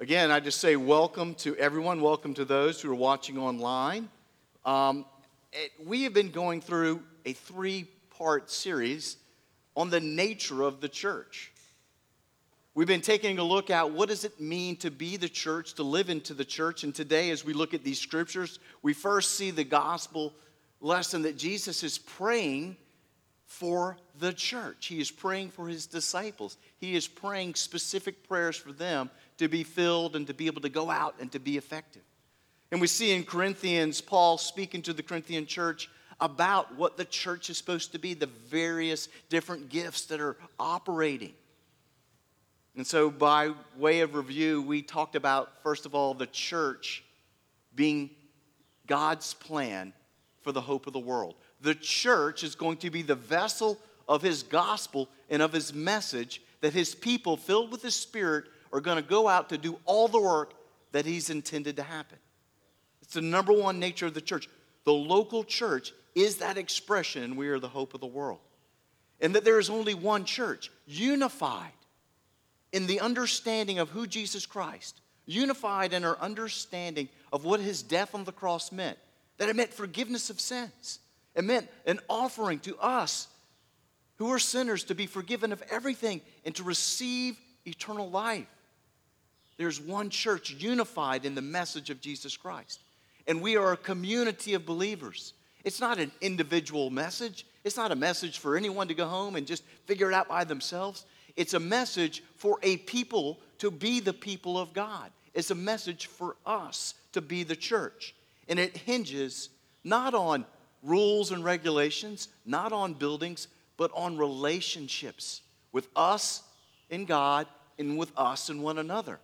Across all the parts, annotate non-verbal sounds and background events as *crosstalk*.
Again, I just say welcome to everyone. Welcome to those who are watching online. Um, it, we have been going through a three part series on the nature of the church. We've been taking a look at what does it mean to be the church, to live into the church. And today, as we look at these scriptures, we first see the gospel lesson that Jesus is praying for the church. He is praying for his disciples. He is praying specific prayers for them to be filled and to be able to go out and to be effective. And we see in Corinthians, Paul speaking to the Corinthian church about what the church is supposed to be, the various different gifts that are operating. And so, by way of review, we talked about, first of all, the church being God's plan for the hope of the world. The church is going to be the vessel of his gospel and of his message that his people, filled with the spirit, are going to go out to do all the work that he's intended to happen. It's the number one nature of the church. The local church is that expression, we are the hope of the world. And that there is only one church, unified in the understanding of who Jesus Christ, unified in our understanding of what his death on the cross meant, that it meant forgiveness of sins. It meant an offering to us who are sinners to be forgiven of everything and to receive eternal life. There's one church unified in the message of Jesus Christ. And we are a community of believers. It's not an individual message. It's not a message for anyone to go home and just figure it out by themselves. It's a message for a people to be the people of God. It's a message for us to be the church. And it hinges not on rules and regulations, not on buildings, but on relationships with us and God and with us and one another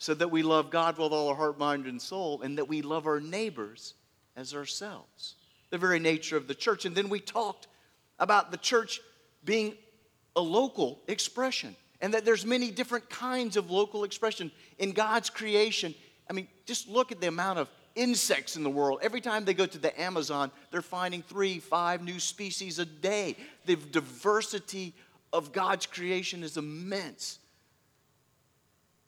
so that we love God with all our heart, mind, and soul, and that we love our neighbors as ourselves. The very nature of the church. And then we talked about the church being a local expression and that there's many different kinds of local expression in God's creation. I mean, just look at the amount of insects in the world. Every time they go to the Amazon, they're finding three, five new species a day. The diversity of God's creation is immense.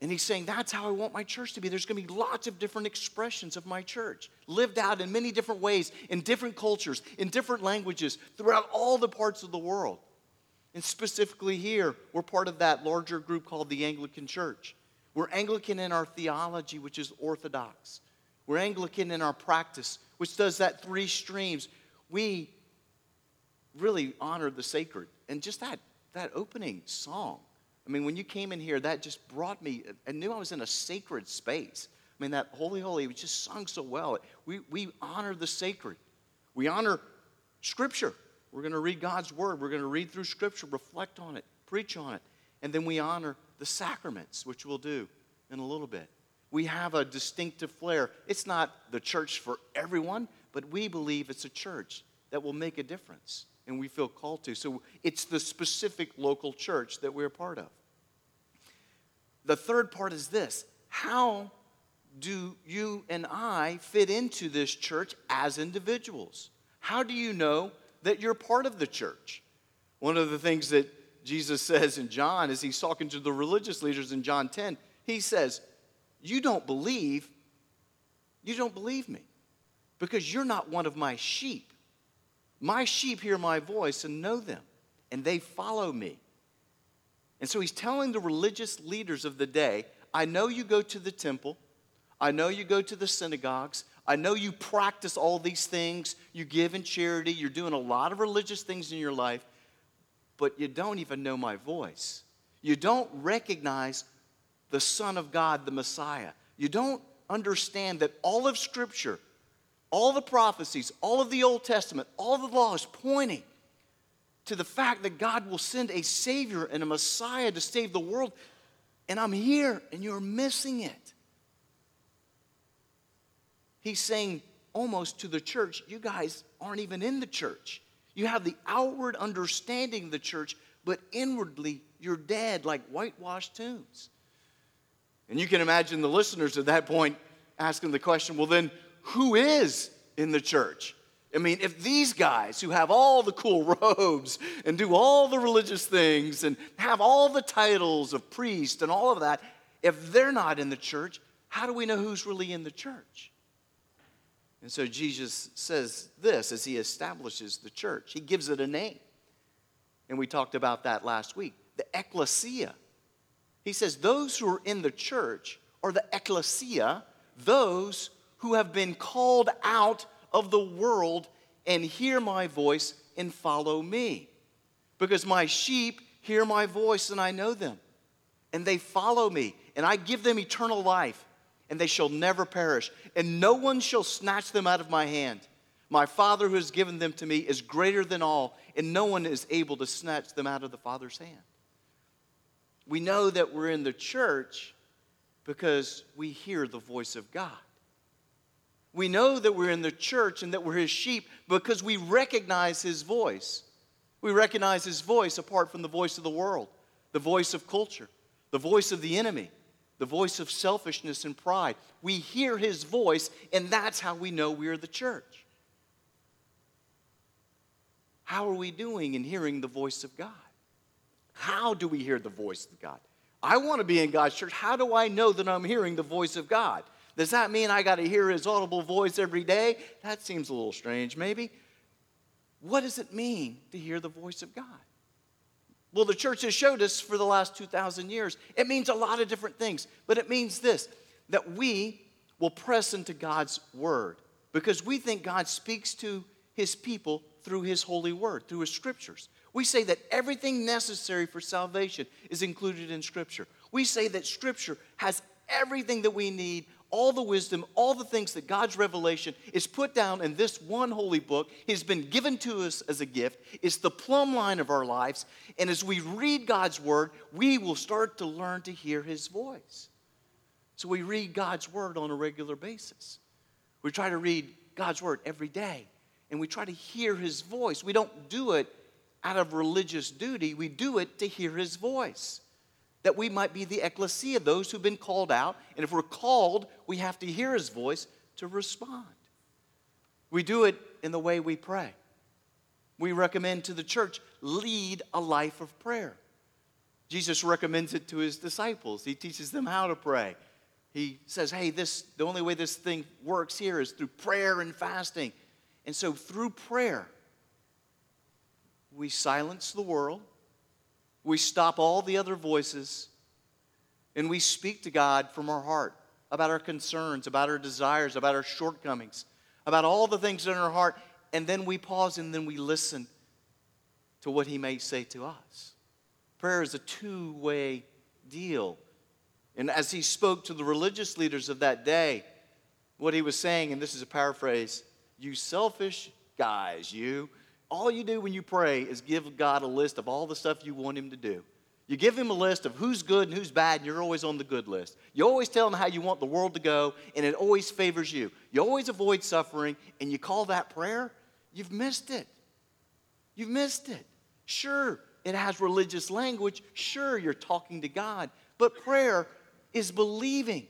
And he's saying, That's how I want my church to be. There's going to be lots of different expressions of my church, lived out in many different ways, in different cultures, in different languages, throughout all the parts of the world. And specifically here, we're part of that larger group called the Anglican Church. We're Anglican in our theology, which is orthodox. We're Anglican in our practice, which does that three streams. We really honor the sacred. And just that, that opening song I mean, when you came in here, that just brought me, I knew I was in a sacred space. I mean, that Holy Holy, was just sung so well. We, we honor the sacred, we honor Scripture. We're going to read God's Word, we're going to read through Scripture, reflect on it, preach on it. And then we honor the sacraments, which we'll do in a little bit. We have a distinctive flair. It's not the church for everyone, but we believe it's a church that will make a difference and we feel called to. So it's the specific local church that we're part of. The third part is this how do you and I fit into this church as individuals? How do you know that you're part of the church? One of the things that Jesus says in John as he's talking to the religious leaders in John 10, he says, You don't believe, you don't believe me because you're not one of my sheep. My sheep hear my voice and know them, and they follow me. And so he's telling the religious leaders of the day I know you go to the temple, I know you go to the synagogues, I know you practice all these things, you give in charity, you're doing a lot of religious things in your life, but you don't even know my voice. You don't recognize the Son of God, the Messiah. You don't understand that all of Scripture all the prophecies, all of the Old Testament, all the laws pointing to the fact that God will send a Savior and a Messiah to save the world. And I'm here and you're missing it. He's saying almost to the church, you guys aren't even in the church. You have the outward understanding of the church, but inwardly you're dead like whitewashed tombs. And you can imagine the listeners at that point asking the question well, then who is in the church. I mean, if these guys who have all the cool *laughs* robes and do all the religious things and have all the titles of priest and all of that, If they're not in the church, how do we know who's really in the church? And so Jesus says this as he establishes the church. He gives it a name. And we talked about that last week the ecclesia. He says, Those who are in the church are the ecclesia, those who have been called out of the world and hear my voice and follow me. Because my sheep hear my voice and I know them, and they follow me, and I give them eternal life and they shall never perish, and no one shall snatch them out of my hand. My Father who has given them to me is greater than all, and no one is able to snatch them out of the Father's hand. We know that we're in the church because we hear the voice of God. We know that we're in the church and that we're his sheep because we recognize his voice. We recognize his voice apart from the voice of the world, the voice of culture, the voice of the enemy the voice of selfishness and pride. We hear his voice, and that's how we know we're the church. How are we doing in hearing the voice of God? How do we hear the voice of God? I want to be in God's church. How do I know that I'm hearing the voice of God? Does that mean I got to hear his audible voice every day? That seems a little strange, maybe. What does it mean to hear the voice of God? Well, the church has showed us for the last 2,000 years. It means a lot of different things, but it means this that we will press into God's word because we think God speaks to his people through his holy word, through his scriptures. We say that everything necessary for salvation is included in scripture. We say that scripture has everything that we need all the wisdom, all the things that God's revelation is put down in this one holy book. Has been given to us as a gift. It's the plumb line of our lives. And as we read God's word, we will start to learn to hear his voice. So we read God's word on a regular basis. We try to read God's word every day, and we try to hear his voice. We don't do it out of religious duty, we do it to hear his voice that we might be the ecclesia, those who've been called out. And if we're called, we have to hear his voice to respond. We do it in the way we pray. We recommend to the church lead a life of prayer. Jesus recommends it to his disciples. He teaches them how to pray. He says, "Hey, this the only way this thing works here is through prayer and fasting." And so through prayer, we silence the world we stop all the other voices and we speak to God from our heart about our concerns, about our desires, about our shortcomings, about all the things in our heart, and then we pause and then we listen to what He may say to us. Prayer is a two way deal. And as He spoke to the religious leaders of that day, what He was saying, and this is a paraphrase you selfish guys, you all you do when you pray is give God a list of all the stuff you want Him to do. You give Him a list of who's good and who's bad, and you're always on the good list. You always tell Him how you want the world to go, and it always favors you. You always avoid suffering, and you call that prayer? You've missed it. You've missed it. Sure, it has religious language. Sure, you're talking to God. But prayer is believing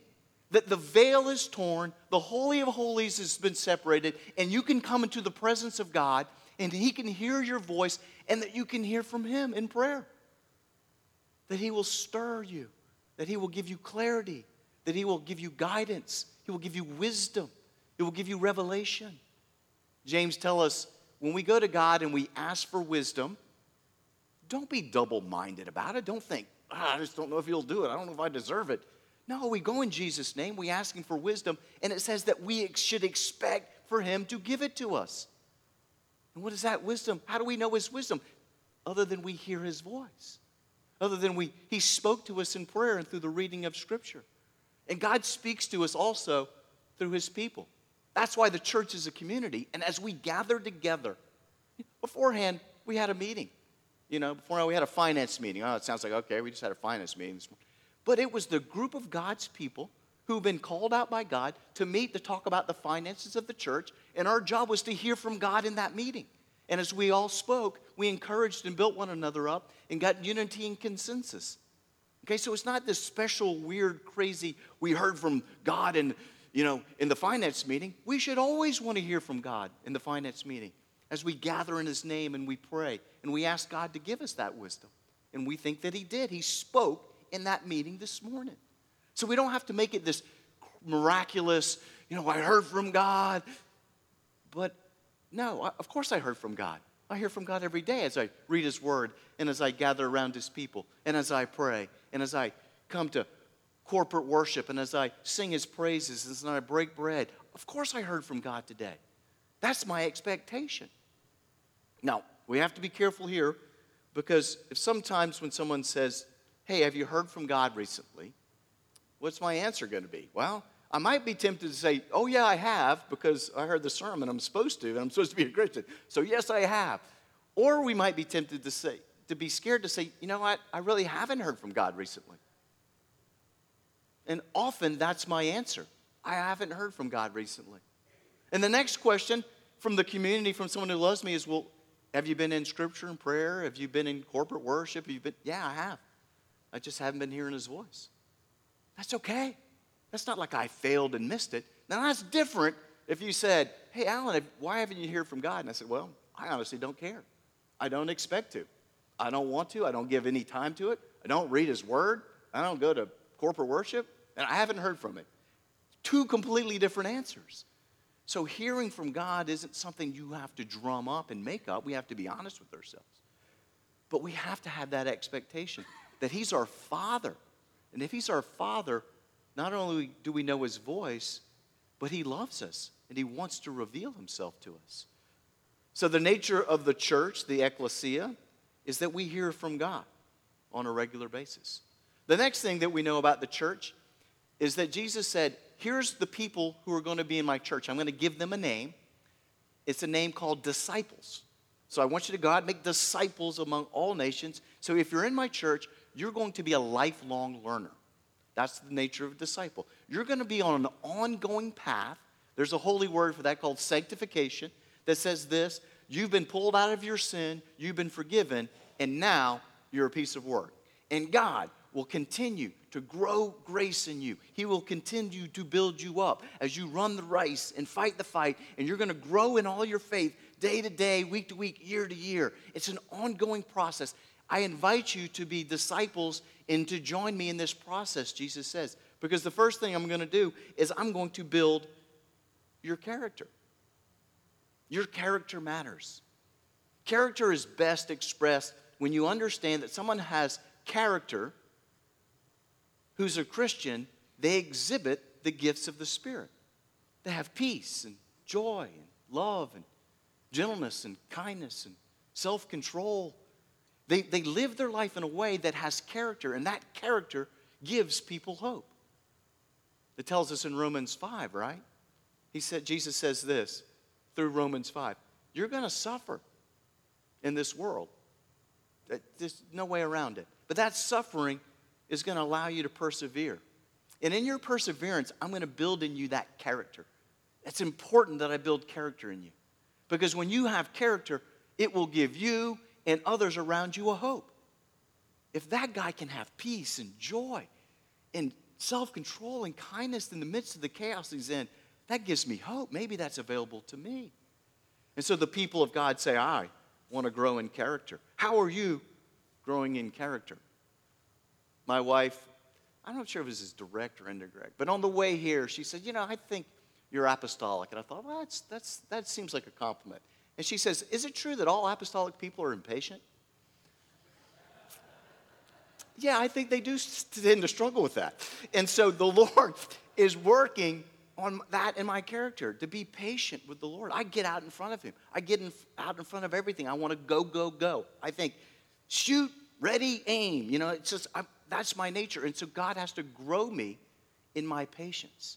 that the veil is torn, the Holy of Holies has been separated, and you can come into the presence of God and He can hear your voice and that you can hear from Him in prayer. That He will stir you, that He will give you clarity, that He will give you guidance, He will give you wisdom, He will give you revelation. James tells us when we go to God and we ask for wisdom, don't be double minded about it. Don't think, ah, I just don't know if He'll do it. I don't know if I deserve it. No, we go in Jesus' name, we ask Him for wisdom, and it says that we should expect for Him to give it to us. And what is that wisdom? How do we know his wisdom? Other than we hear his voice. Other than we he spoke to us in prayer and through the reading of scripture. And God speaks to us also through his people. That's why the church is a community. And as we gather together, beforehand, we had a meeting. You know, before we had a finance meeting. Oh, it sounds like, okay, we just had a finance meeting. But it was the group of God's people who've been called out by God to meet to talk about the finances of the church. And our job was to hear from God in that meeting. And as we all spoke, we encouraged and built one another up and got unity and consensus. Okay, so it's not this special, weird, crazy, we heard from God in, you know, in the finance meeting. We should always want to hear from God in the finance meeting as we gather in His name and we pray and we ask God to give us that wisdom. And we think that He did. He spoke in that meeting this morning. So we don't have to make it this miraculous, you know, I heard from God. But no, of course I heard from God. I hear from God every day as I read His Word and as I gather around His people and as I pray and as I come to corporate worship and as I sing His praises and as I break bread. Of course I heard from God today. That's my expectation. Now, we have to be careful here because if sometimes when someone says, Hey, have you heard from God recently? What's my answer going to be? Well, I might be tempted to say, Oh, yeah, I have, because I heard the sermon. I'm supposed to, and I'm supposed to be a Christian. So, yes, I have. Or we might be tempted to say, to be scared to say, You know what? I really haven't heard from God recently. And often that's my answer. I haven't heard from God recently. And the next question from the community, from someone who loves me, is Well, have you been in scripture and prayer? Have you been in corporate worship? Have you been? Yeah, I have. I just haven't been hearing his voice. That's okay. That's not like I failed and missed it. Now, that's different if you said, Hey, Alan, why haven't you heard from God? And I said, Well, I honestly don't care. I don't expect to. I don't want to. I don't give any time to it. I don't read his word. I don't go to corporate worship. And I haven't heard from it. Two completely different answers. So, hearing from God isn't something you have to drum up and make up. We have to be honest with ourselves. But we have to have that expectation that He's our Father. And if He's our Father, not only do we know His voice, but He loves us and He wants to reveal Himself to us. So, the nature of the church, the ecclesia, is that we hear from God on a regular basis. The next thing that we know about the church is that Jesus said, Here's the people who are going to be in my church. I'm going to give them a name. It's a name called disciples. So I want you to go and make disciples among all nations. So if you're in my church, you're going to be a lifelong learner. That's the nature of a disciple. You're going to be on an ongoing path. There's a holy word for that called sanctification that says this You've been pulled out of your sin, you've been forgiven, and now you're a piece of work. And God will continue to grow grace in you. He will continue to build you up as you run the race and fight the fight, and you're going to grow in all your faith day to day, week to week, year to year. It's an ongoing process. I invite you to be disciples and to join me in this process, Jesus says. Because the first thing I'm going to do is I'm going to build your character. Your character matters. Character is best expressed when you understand that someone has character who's a Christian, they exhibit the gifts of the Spirit. They have peace and joy and love and gentleness and kindness and self control. They, they live their life in a way that has character, and that character gives people hope. It tells us in Romans 5, right? He said, Jesus says this through Romans 5 You're going to suffer in this world. There's no way around it. But that suffering is going to allow you to persevere. And in your perseverance, I'm going to build in you that character. It's important that I build character in you. Because when you have character, it will give you and others around you a hope. If that guy can have peace and joy and self control and kindness in the midst of the chaos he's in, that gives me hope. Maybe that's available to me. And so the people of God say, I want to grow in character. How are you growing in character? my wife, I'm not sure if it was his direct or indirect, but on the way here, she said, You know, I think you're apostolic. And I thought, Well, that's, that's, that seems like a compliment. And she says, Is it true that all apostolic people are impatient? yeah, I think they do tend to struggle with that. And so the *laughs* Lord is working on that in my character to be patient with the Lord. I get out in front of Him, I get in, out in front of everything. I want to go, go, go. I think, shoot, ready, aim. You know, it's just, I'm, that's my nature. And so God has to grow me in my patience.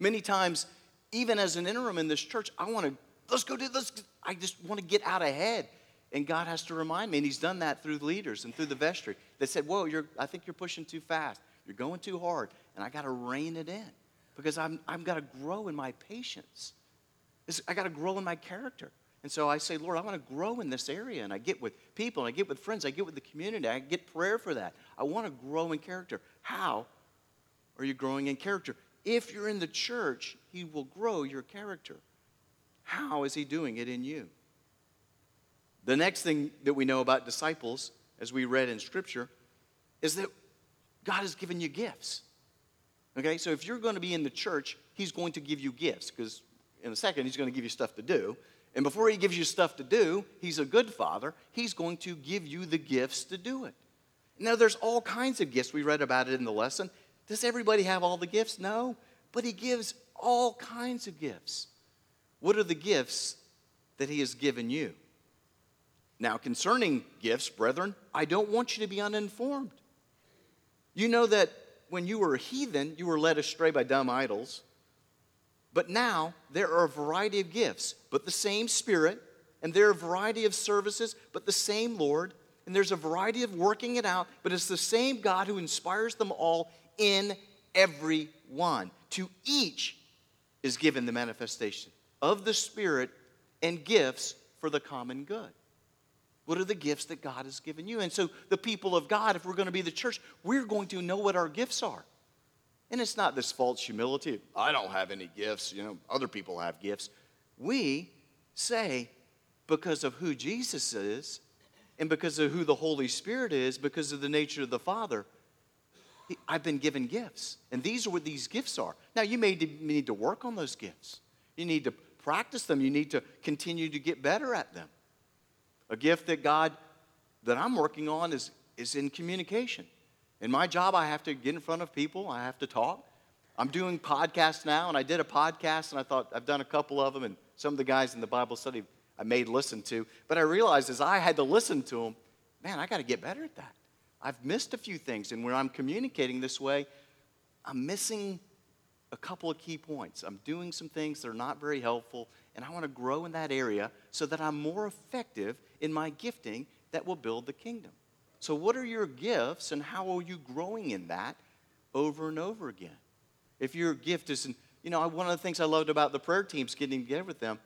Many times, even as an interim in this church, I want to, let's go do this. I just want to get out ahead. And God has to remind me, and He's done that through leaders and through the vestry. They said, Whoa, you're, I think you're pushing too fast. You're going too hard. And I got to rein it in because I'm, I've got to grow in my patience. I got to grow in my character. And so I say, Lord, I want to grow in this area. And I get with people, and I get with friends, I get with the community, I get prayer for that. I want to grow in character. How are you growing in character? If you're in the church, He will grow your character. How is He doing it in you? The next thing that we know about disciples, as we read in Scripture, is that God has given you gifts. Okay, so if you're going to be in the church, he's going to give you gifts because in a second he's going to give you stuff to do. And before he gives you stuff to do, he's a good father. He's going to give you the gifts to do it. Now, there's all kinds of gifts. We read about it in the lesson. Does everybody have all the gifts? No. But he gives all kinds of gifts. What are the gifts that he has given you? Now, concerning gifts, brethren, I don't want you to be uninformed. You know that when you were a heathen, you were led astray by dumb idols. But now there are a variety of gifts, but the same Spirit, and there are a variety of services, but the same Lord, and there's a variety of working it out, but it's the same God who inspires them all in every one. To each is given the manifestation of the Spirit and gifts for the common good. What are the gifts that God has given you? And so, the people of God, if we're going to be the church, we're going to know what our gifts are. And it's not this false humility. I don't have any gifts. You know, other people have gifts. We say, because of who Jesus is, and because of who the Holy Spirit is, because of the nature of the Father, I've been given gifts. And these are what these gifts are. Now, you may need to work on those gifts. You need to practice them. You need to continue to get better at them. A gift that God, that I'm working on is, is in communication. In my job, I have to get in front of people, I have to talk. I'm doing podcasts now, and I did a podcast, and I thought I've done a couple of them, and some of the guys in the Bible study I made listen to. But I realized as I had to listen to them, man, I got to get better at that. I've missed a few things, and when I'm communicating this way, I'm missing a couple of key points. I'm doing some things that are not very helpful, and I want to grow in that area so that I'm more effective in my gifting that will build the kingdom. So, what are your gifts, and how are you growing in that over and over again? If your gift isn't, you know, one of the things I loved about the prayer teams getting together with them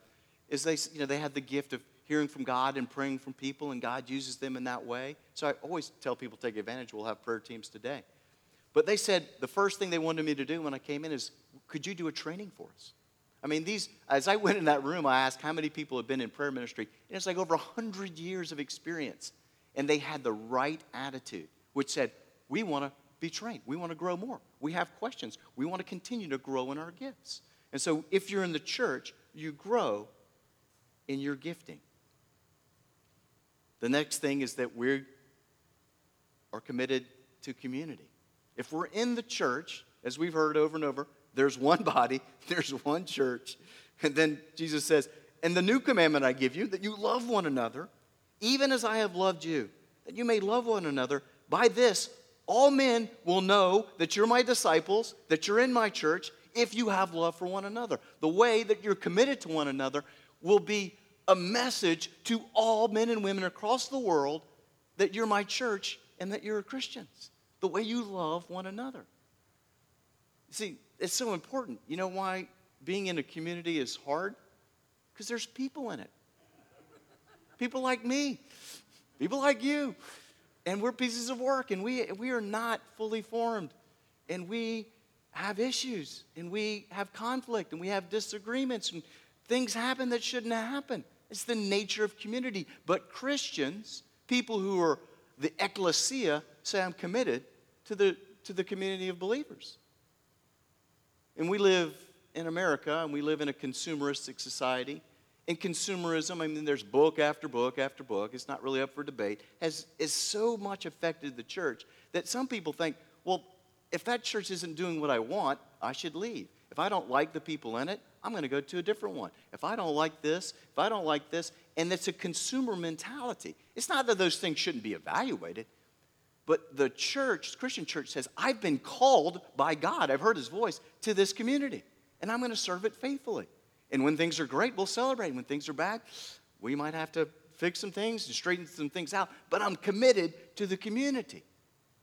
is they, you know, they had the gift of hearing from God and praying from people, and God uses them in that way. So I always tell people take advantage. We'll have prayer teams today. But they said the first thing they wanted me to do when I came in is, could you do a training for us? I mean, these, as I went in that room, I asked how many people have been in prayer ministry, and it's like over 100 years of experience. And they had the right attitude, which said, we want to be trained. We want to grow more. We have questions. We want to continue to grow in our gifts. And so, if you're in the church, you grow in your gifting. The next thing is that we are committed to community. If we're in the church, as we've heard over and over, there's one body, *laughs* there's one church. And then Jesus says, And the new commandment I give you, that you love one another, even as I have loved you, that you may love one another. By this, all men will know that you're my disciples, that you're in my church, if you have love for one another. The way that you're committed to one another will be a message to all men and women across the world that you're my church and that you're Christians. The way you love one another. See, it's so important. You know why being in a community is hard? Because there's people in it. People like me, people like you. And we're pieces of work, and we, we are not fully formed. And we have issues, and we have conflict, and we have disagreements, and things happen that shouldn't happen. It's the nature of community. But Christians, people who are the ecclesia, say, I'm committed to the, to the community of believers. And we live in America and we live in a consumeristic society. And consumerism, I mean, there's book after book after book, it's not really up for debate, has, has so much affected the church that some people think, well, if that church isn't doing what I want, I should leave. If I don't like the people in it, I'm going to go to a different one. If I don't like this, if I don't like this, and it's a consumer mentality. It's not that those things shouldn't be evaluated, but the church, Christian church says, I've been called by God, I've heard his voice, to this community, and I'm going to serve it faithfully. And when things are great, we'll celebrate. When things are bad, we might have to fix some things and straighten some things out, but I'm committed to the community.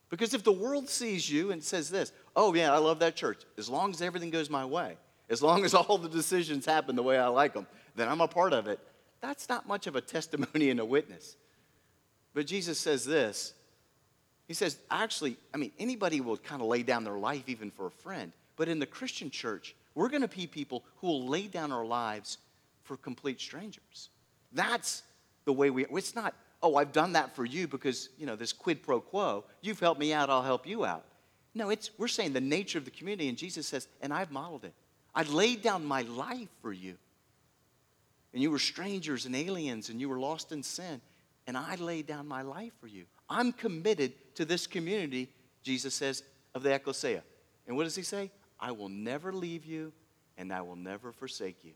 Because if the world sees you and says this, oh, yeah, I love that church, as long as everything goes my way, as long as *laughs* all the decisions happen the way I like them, then I'm a part of it. That's not much of a testimony and a witness. But Jesus says this he says, actually, I mean, anybody will kind of lay down their life even for a friend. But in the Christian church, we're going to be people who will lay down our lives for complete strangers. That's the way we, it's not, oh, I've done that for you because, you know, this quid pro quo. You've helped me out, I'll help you out. No, it's, we're saying the nature of the community, and Jesus says, and I've modeled it. I laid down my life for you. And you were strangers and aliens, and you were lost in sin, and I laid down my life for you. I'm committed to this community, Jesus says, of the ecclesia. And what does he say? I will never leave you, and I will never forsake you.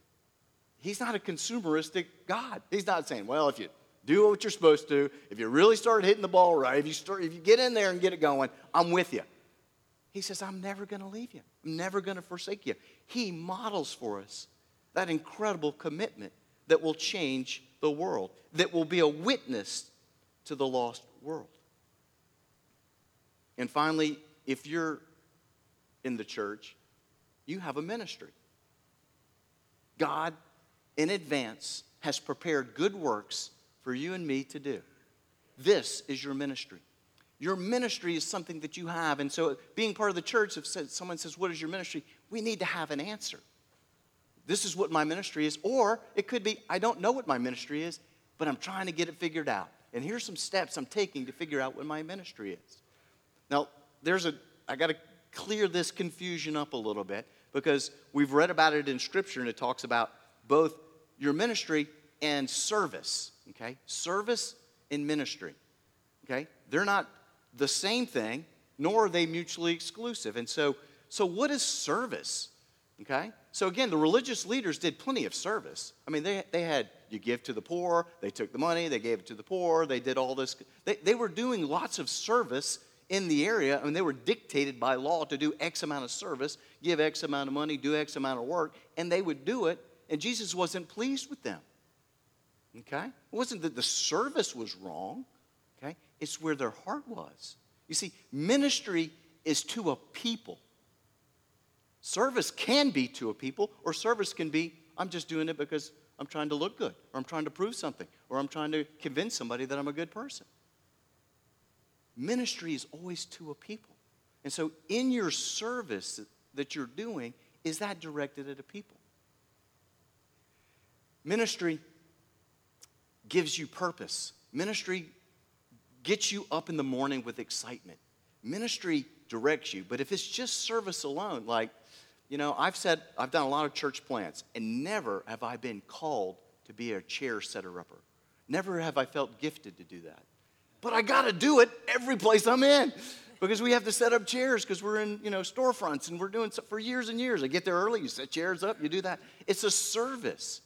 He's not a consumeristic God. He's not saying, well, if you do what you're supposed to, if you really start hitting the ball right, if you, start, if you get in there and get it going, I'm with you. He says, I'm never going to leave you. I'm never going to forsake you. He models for us that incredible commitment that will change the world, that will be a witness to the lost world. And finally, if you're in the church, you have a ministry. God, in advance, has prepared good works for you and me to do. This is your ministry. Your ministry is something that you have. And so, being part of the church, if someone says, What is your ministry? we need to have an answer. This is what my ministry is. Or it could be, I don't know what my ministry is, but I'm trying to get it figured out. And here's some steps I'm taking to figure out what my ministry is. Now, there's a, I got to clear this confusion up a little bit because we've read about it in Scripture and it talks about both your ministry and service. Okay? Service and ministry. Okay? They're not the same thing, nor are they mutually exclusive. And so, so what is service? Okay? So again, the religious leaders did plenty of service. I mean, they, they had you give to the poor, they took the money, they gave it to the poor, they did all this. They, they were doing lots of service in the area. I mean, they were dictated by law to do X amount of service, give X amount of money, do X amount of work, and they would do it, and Jesus wasn't pleased with them. Okay? It wasn't that the service was wrong, okay? It's where their heart was. You see, ministry is to a people. Service can be to a people, or service can be, I'm just doing it because I'm trying to look good, or I'm trying to prove something, or I'm trying to convince somebody that I'm a good person. Ministry is always to a people. And so, in your service that you're doing, is that directed at a people? Ministry gives you purpose. Ministry gets you up in the morning with excitement. Ministry directs you. But if it's just service alone, like, you know, I've said, I've done a lot of church plants, and never have I been called to be a chair setter upper. Never have I felt gifted to do that. But I got to do it every place I'm in because we have to set up chairs because we're in, you know, storefronts and we're doing for years and years. I get there early, you set chairs up, you do that. It's a service.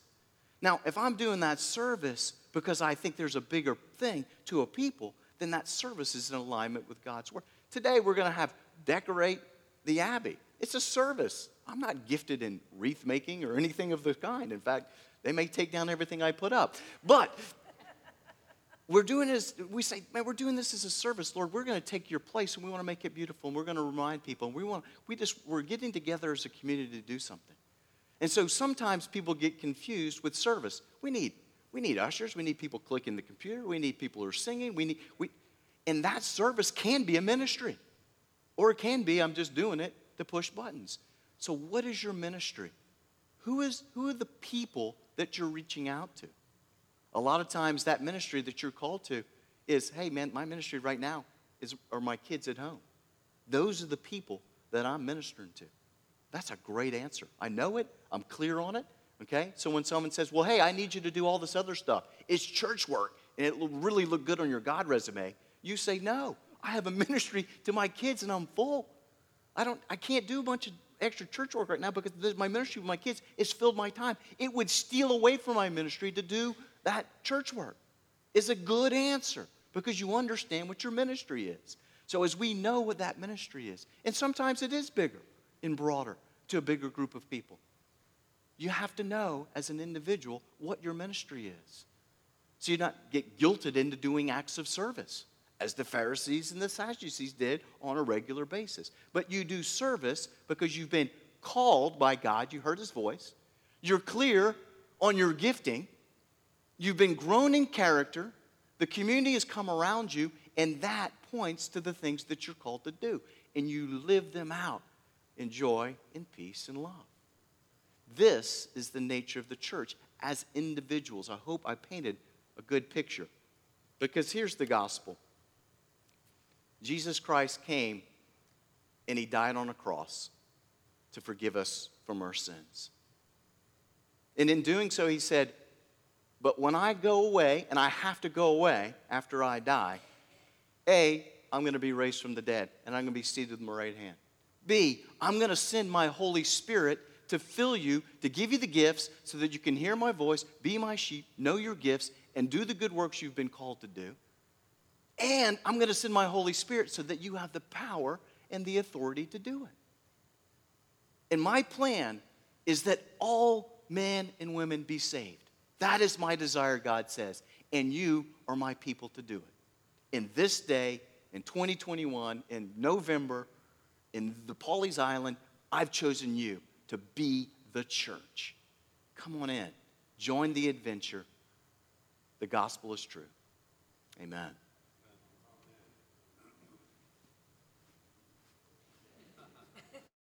Now, if I'm doing that service because I think there's a bigger thing to a people, then that service is in alignment with God's word. Today, we're going to have decorate the Abbey. It's a service. I'm not gifted in wreath making or anything of the kind. In fact, they may take down everything I put up. But we're doing this, we say, man, we're doing this as a service, Lord. We're going to take your place and we want to make it beautiful and we're going to remind people. And we want, we just, we're getting together as a community to do something. And so sometimes people get confused with service. We need, we need ushers, we need people clicking the computer, we need people who are singing, we need, we, and that service can be a ministry. Or it can be, I'm just doing it to push buttons. So, what is your ministry? Who, is, who are the people that you're reaching out to? A lot of times, that ministry that you're called to is hey, man, my ministry right now is, are my kids at home. Those are the people that I'm ministering to. That's a great answer. I know it, I'm clear on it. Okay? So when someone says, well, hey, I need you to do all this other stuff, it's church work, and it will really look good on your God resume, you say, no, I have a *laughs* ministry to my kids and I'm full. I, don't, I can't do a bunch of extra church work right now because my ministry with my kids has filled my time. It would steal away from my ministry to do that church work. Is a good answer because you understand what your ministry is. So as we know what that ministry is, and sometimes it is bigger and broader to a bigger group of people. You have to know as an individual what your ministry is. So you not get guilted into doing acts of service as the Pharisees and the Sadducees did on a regular basis. But you do service because you've been called by God, you heard his voice, you're clear on your gifting, you've been grown in character, the community has come around you, and that points to the things that you're called to do. And you live them out in joy, in peace, and love. This is the nature of the church as individuals. I hope I painted a good picture. Because here's the gospel Jesus Christ came and he died on a cross to forgive us from our sins. And in doing so, he said, But when I go away, and I have to go away after I die, A, I'm going to be raised from the dead, and I'm going to be seated with my right hand. B, I'm going to send my Holy Spirit to fill you, to give you the gifts so that you can hear my voice, be my sheep, know your gifts, and do the good works you've been called to do. And I'm going to send my Holy Spirit so that you have the power and the authority to do it. And my plan is that all men and women be saved. That is my desire, God says. And you are my people to do it. In this day, in 2021, in November, in the Pawleys Island, I've chosen you to be the church. Come on in. Join the adventure. The gospel is true. Amen.